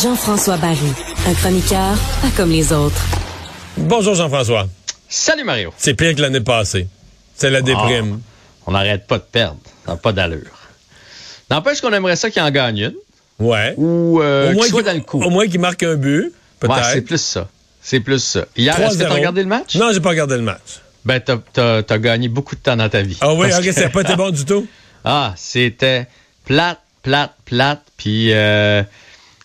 Jean-François Barry, un chroniqueur pas comme les autres. Bonjour Jean-François. Salut Mario. C'est pire que l'année passée. C'est la déprime. Ah, on n'arrête pas de perdre. Ça n'a pas d'allure. N'empêche qu'on aimerait ça qu'il en gagne une. Ouais. Ou euh, au moins qu'il soit dans le coup. Au moins qu'il marque un but. Peut-être. Ouais, c'est plus ça. C'est plus ça. Hier, est-ce que tu as regardé le match? Non, j'ai pas regardé le match. Ben, t'as as, gagné beaucoup de temps dans ta vie. Ah oui, ok, ça n'a pas été bon du tout? Ah, c'était plate, plate, plate. Puis euh,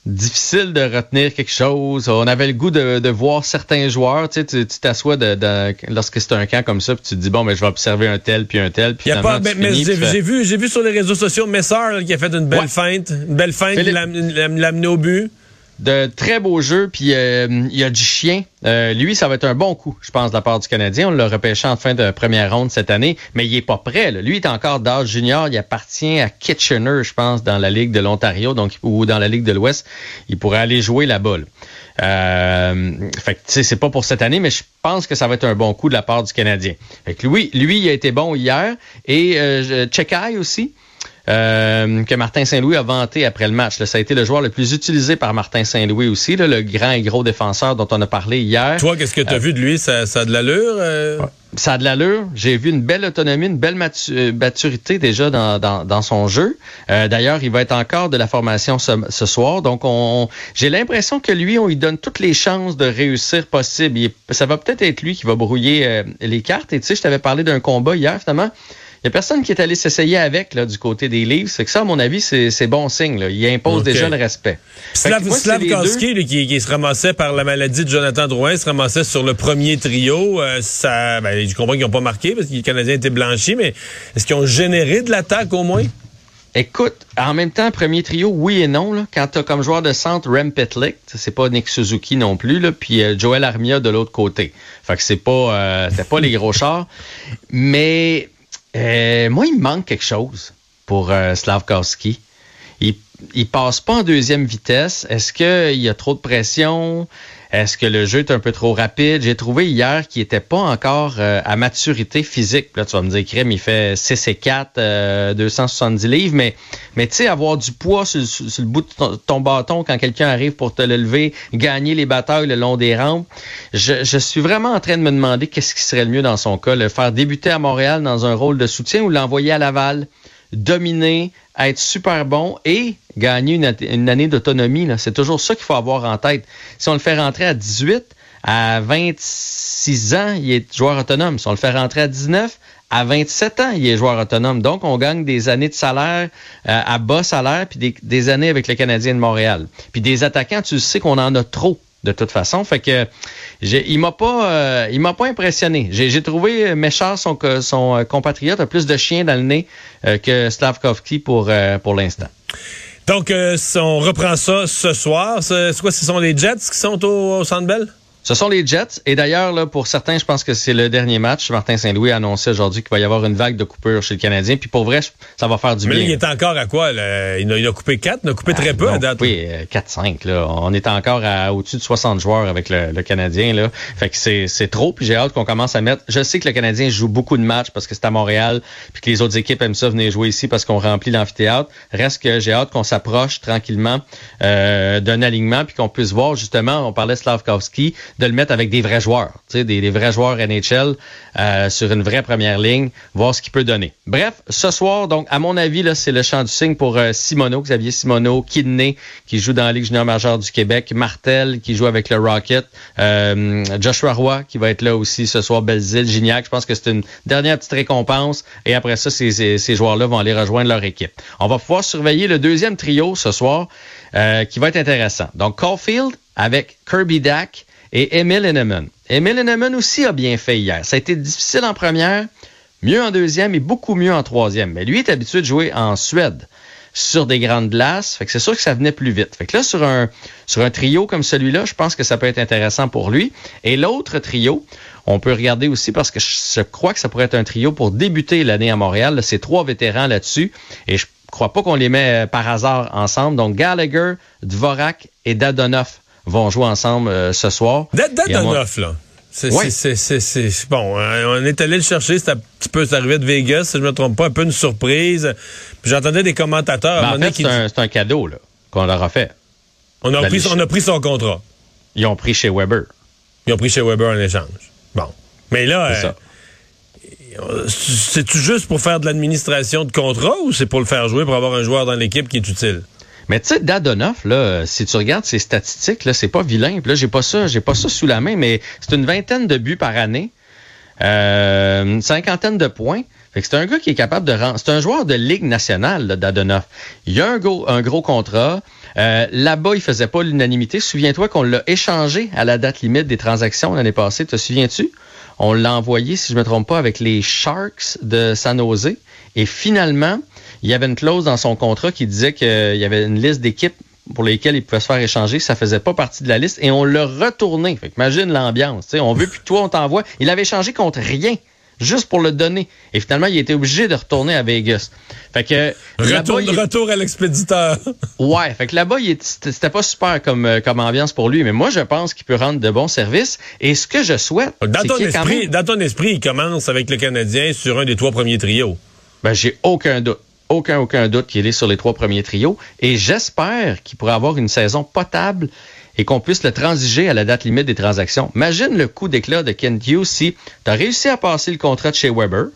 difficile de retenir quelque chose. On avait le goût de, voir certains joueurs. Tu sais, tu t'assois lorsque c'est un camp comme ça, puis tu te dis bon, mais ben, je vais observer un tel puis un tel. Puis pas, mais, j'ai vu, j'ai vu sur les réseaux sociaux Messard qui a fait une belle feinte, une belle feinte, il l'a amené au but de très beaux jeux, puis euh, il y a du chien. Euh, lui, ça va être un bon coup, je pense, de la part du Canadien. On l'a repêché en fin de première ronde cette année, mais il est pas prêt. Lui, il est encore d'âge junior. Il appartient à Kitchener, je pense, dans la Ligue de l'Ontario, donc ou dans la Ligue de l'Ouest. Il pourrait aller jouer la balle. Euh, fait que, c'est pas pour cette année, mais je pense que ça va être un bon coup de la part du Canadien. Fait lui, lui, il a été bon hier. Et euh, Chekai aussi. Euh, que Martin Saint-Louis a vanté après le match. ça a été le joueur le plus utilisé par Martin Saint-Louis aussi, le grand et gros défenseur dont on a parlé hier. Toi, qu'est-ce que tu as euh, vu de lui? Ça, a de l'allure? Euh? Ça a de l'allure. J'ai vu une belle autonomie, une belle maturité déjà dans, son jeu. D'ailleurs, il va être encore de la formation ce, soir. Donc, on, j'ai l'impression que lui, on lui donne toutes les chances de réussir possible. ça va peut-être être lui qui va brouiller les cartes. Et tu sais, je t'avais parlé d'un combat hier, finalement. Il n'y a personne qui est allé s'essayer avec là, du côté des livres. C'est que ça, à mon avis, c'est bon signe. Là. Il impose déjà le respect. Slav, Slavkowski, qui, se ramassait par la maladie de Jonathan Drouin, se ramassait sur le premier trio. Euh, ça, ben, je comprends qu'ils n'ont pas marqué parce que les Canadiens étaient blanchis, mais est-ce qu'ils ont généré de l'attaque au moins? Écoute, en même temps, premier trio, oui et non. Là. Quand tu as comme joueur de centre Rem Petlick, c'est pas Nick Suzuki non plus, là, puis euh, Joel Armia de l'autre côté. Fait que c'est pas, euh, pas les gros chars. Mais euh, moi, il me manque quelque chose pour euh. Il, passe pas en deuxième vitesse. Est-ce qu'il y a trop de pression? Est-ce que le jeu est un peu trop rapide? J'ai trouvé hier qu'il était pas encore euh, à maturité physique. Là, tu vas me dire, Crème, il fait 6 et 4, 270 livres, mais, mais tu sais, avoir du poids sur, le bout de ton, bâton quand quelqu'un arrive pour te le lever, gagner les batailles le long des rampes, je, je suis vraiment en train de me demander qu'est-ce qui serait le mieux dans son cas, le faire débuter à Montréal dans un rôle de soutien ou l'envoyer à Laval, dominer, être super bon et gagner une, année d'autonomie. C'est toujours ça qu'il faut avoir en tête. Si on le fait rentrer à 18, à 26 ans, il est joueur autonome. Si on le fait rentrer à 19, à 27 ans, il est joueur autonome. Donc, on gagne des années de salaire euh, à bas salaire, puis des, années avec le Canadien de Montréal. Puis des attaquants, tu sais qu'on en a trop de toute façon. Fait que il m'a euh, il m'a pas impressionné. J'ai trouvé euh, Méchard, son, son euh, compatriote, a plus de chiens dans le nez que Slavkovski pour, pour l'instant. Donc, on reprend ça ce soir. C'est quoi, ce sont les Jets qui sont au, au? Ce sont les Jets. Et d'ailleurs, là, pour certains, je pense que c'est le dernier match. Martin Saint-Louis a annoncé aujourd'hui qu'il va y avoir une vague de coupures chez le Canadien. Puis pour vrai, ça va faire du bien. Mais il est encore à quoi? Il, a, coupé 4, il a coupé très ah, peu à date. Oui, 4-5. Là. On est encore à au-dessus de 60 joueurs avec le, Canadien. Là. Fait que c'est trop. Puis j'ai hâte qu'on commence à mettre. Je sais que le Canadien joue beaucoup de matchs parce que c'est à Montréal. Puis que les autres équipes aiment ça venir jouer ici parce qu'on remplit l'amphithéâtre. Reste que j'ai hâte qu'on s'approche tranquillement euh, d'un alignement puis qu'on puisse voir justement, on parlait Slavkovski, de le mettre avec des vrais joueurs, des, des vrais joueurs NHL euh, sur une vraie première ligne, voir ce qu'il peut donner. Bref, ce soir, donc, à mon avis, là, c'est le champ du signe pour euh, Simoneau, Xavier Simoneau, Kidney, qui joue dans la Ligue junior majeure du Québec, Martel, qui joue avec le Rocket, euh, Joshua Roy, qui va être là aussi ce soir, Belzile, Gignac. Je pense que c'est une dernière petite récompense. Et après ça, ces, ces, ces joueurs-là vont aller rejoindre leur équipe. On va pouvoir surveiller le deuxième trio ce soir, euh, qui va être intéressant. Donc, Caulfield avec Kirby Dack, et Emil Henneman. Emil Henneman aussi a bien fait hier. Ça a été difficile en première, mieux en deuxième et beaucoup mieux en troisième. Mais lui est habitué de jouer en Suède sur des grandes glaces. Fait que c'est sûr que ça venait plus vite. Fait que là, sur un, sur un trio comme celui-là, je pense que ça peut être intéressant pour lui. Et l'autre trio, on peut regarder aussi parce que je crois que ça pourrait être un trio pour débuter l'année à Montréal. C'est trois vétérans là-dessus. Et je crois pas qu'on les met euh, par hasard ensemble. Donc Gallagher, Dvorak et Dadonoff vont jouer ensemble euh, ce soir. Dadonoff, là. C'est bon. Hein, on est allé le chercher. C'est un petit peu arrivé de Vegas, si je me trompe pas, un peu une surprise. Puis j'entendais des commentateurs. Ben, en fait, c'est un, cadeau qu'on leur a fait. On a, pris, on a pris son contrat. Ils ont pris chez Weber. Ils ont pris chez Weber en échange. Bon. Mais là, euh, c'est-tu juste pour faire de l'administration de contrat ou c'est pour le faire jouer pour avoir un joueur dans l'équipe qui est utile? Mais tu sais, Dadonoff, là, si tu regardes ses statistiques, là, c'est pas vilain. là, j'ai pas ça, j'ai pas ça sous la main, mais c'est une vingtaine de buts par année, euh, une cinquantaine de points. Fait que c'est un gars qui est capable de rendre. C'est un joueur de Ligue nationale, Dadonoff. Il a un gros, un gros contrat. Euh, là-bas, il faisait pas l'unanimité. Souviens-toi qu'on l'a échangé à la date limite des transactions l'année passée. Te souviens-tu? On l'a envoyé, si je me trompe pas, avec les Sharks de San Jose. Et finalement, il y avait une clause dans son contrat qui disait qu'il y avait une liste d'équipes pour lesquelles il pouvait se faire échanger, ça faisait pas partie de la liste et on l'a retourné. Fait imagine l'ambiance, on veut plus que toi on t'envoie. Il avait échangé contre rien, juste pour le donner. Et finalement, il était obligé de retourner à Vegas. Fait que retour, retour à l'expéditeur. ouais, fait que là-bas, c'était pas super comme euh, comme ambiance pour lui, mais moi je pense qu'il peut rendre de bons services. Et ce que je souhaite, dans ton esprit, dans ton esprit, il commence avec le Canadien sur un des trois premiers trios. Ben j'ai aucun doute aucun, aucun doute qu'il est sur les trois premiers trios. Et j'espère qu'il pourra avoir une saison potable et qu'on puisse le transiger à la date limite des transactions. Imagine le coup d'éclat de Kent Hughes si tu as réussi à passer le contrat de chez Weber,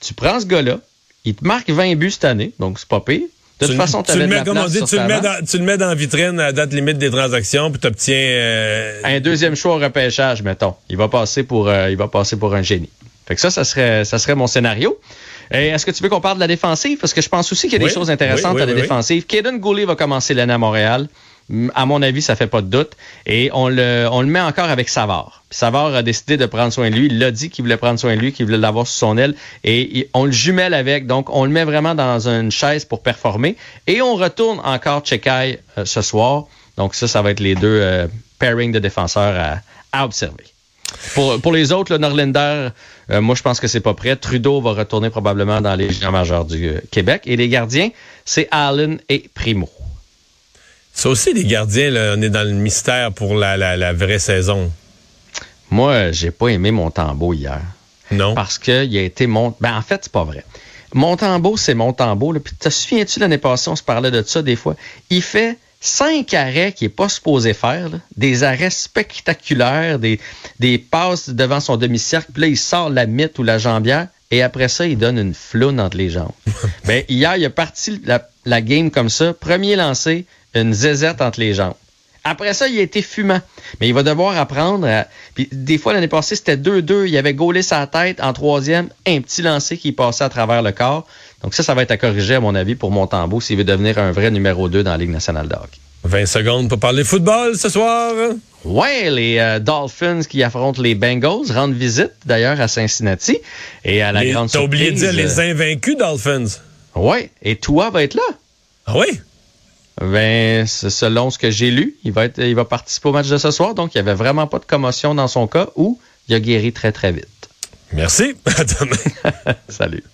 tu prends ce gars-là, il te marque 20 buts cette année, donc c'est pas pire. De toute façon, tu le mets, comme on dit, tu le, mets dans, tu le mets dans la vitrine à la date limite des transactions, puis tu obtiens euh, un deuxième choix au repêchage, mettons. Il va passer pour, euh, il va passer pour un génie. Fait que ça, ça serait, ça serait mon scénario. Est-ce que tu veux qu'on parle de la défensive? Parce que je pense aussi qu'il y a des choses intéressantes à la défensive. Kaden Goulet va commencer l'année à Montréal. À mon avis, ça fait pas de doute. Et on le, on le met encore avec Savard. Savard a décidé de prendre soin de lui. Il l'a dit qu'il voulait prendre soin de lui, qu'il voulait l'avoir sous son aile. Et on le jumelle avec. Donc, on le met vraiment dans une chaise pour performer. Et on retourne encore Chekai euh, ce soir. Donc, ça, ça va être les deux euh, pairings de défenseurs à observer. Pour, les autres, le Norlander, euh, moi, je pense que c'est pas prêt. Trudeau va retourner probablement dans les géants majeurs du euh, Québec. Et les gardiens, c'est Allen et Primo. C'est aussi les gardiens, on est dans le mystère pour la, vraie saison. Moi, j'ai pas aimé mon tambour hier. Non. Parce qu'il a été mon. Ben, en fait, c'est pas vrai. Montembeau, c'est Montembeau. Puis, te souviens-tu l'année passée, on se parlait de ça des fois? Il fait cinq arrêts qu'il n'est pas supposé faire, des arrêts spectaculaires, des, des passes devant son demi-cercle, puis là, il sort la mythe ou la jambière, et après ça, il donne une floune entre les jambes. ben, hier, il a parti la, game comme ça. Premier lancé, une zézette entre les jambes. Après ça, il a été fumant. Mais il va devoir apprendre. Puis des fois, l'année passée, c'était 2-2. Il avait gaulé sa tête. En troisième, un petit lancé qui passait à travers le corps. Donc ça, ça va être à corriger, à mon avis, pour Montembeau s'il veut devenir un vrai numéro 2 dans la Ligue nationale de hockey. 20 secondes pour parler football ce soir. Ouais, les euh, Dolphins qui affrontent les Bengals rendent visite d'ailleurs à Cincinnati et à la grande surprise. T'as oublié de dire les invaincus Dolphins. Ouais, et toi va être là? Ah oui? Ben, selon ce que j'ai lu, il va être, il va participer au match de ce soir, donc il n'y avait vraiment pas de commotion dans son cas ou il a guéri très très vite. Merci. À demain. Salut.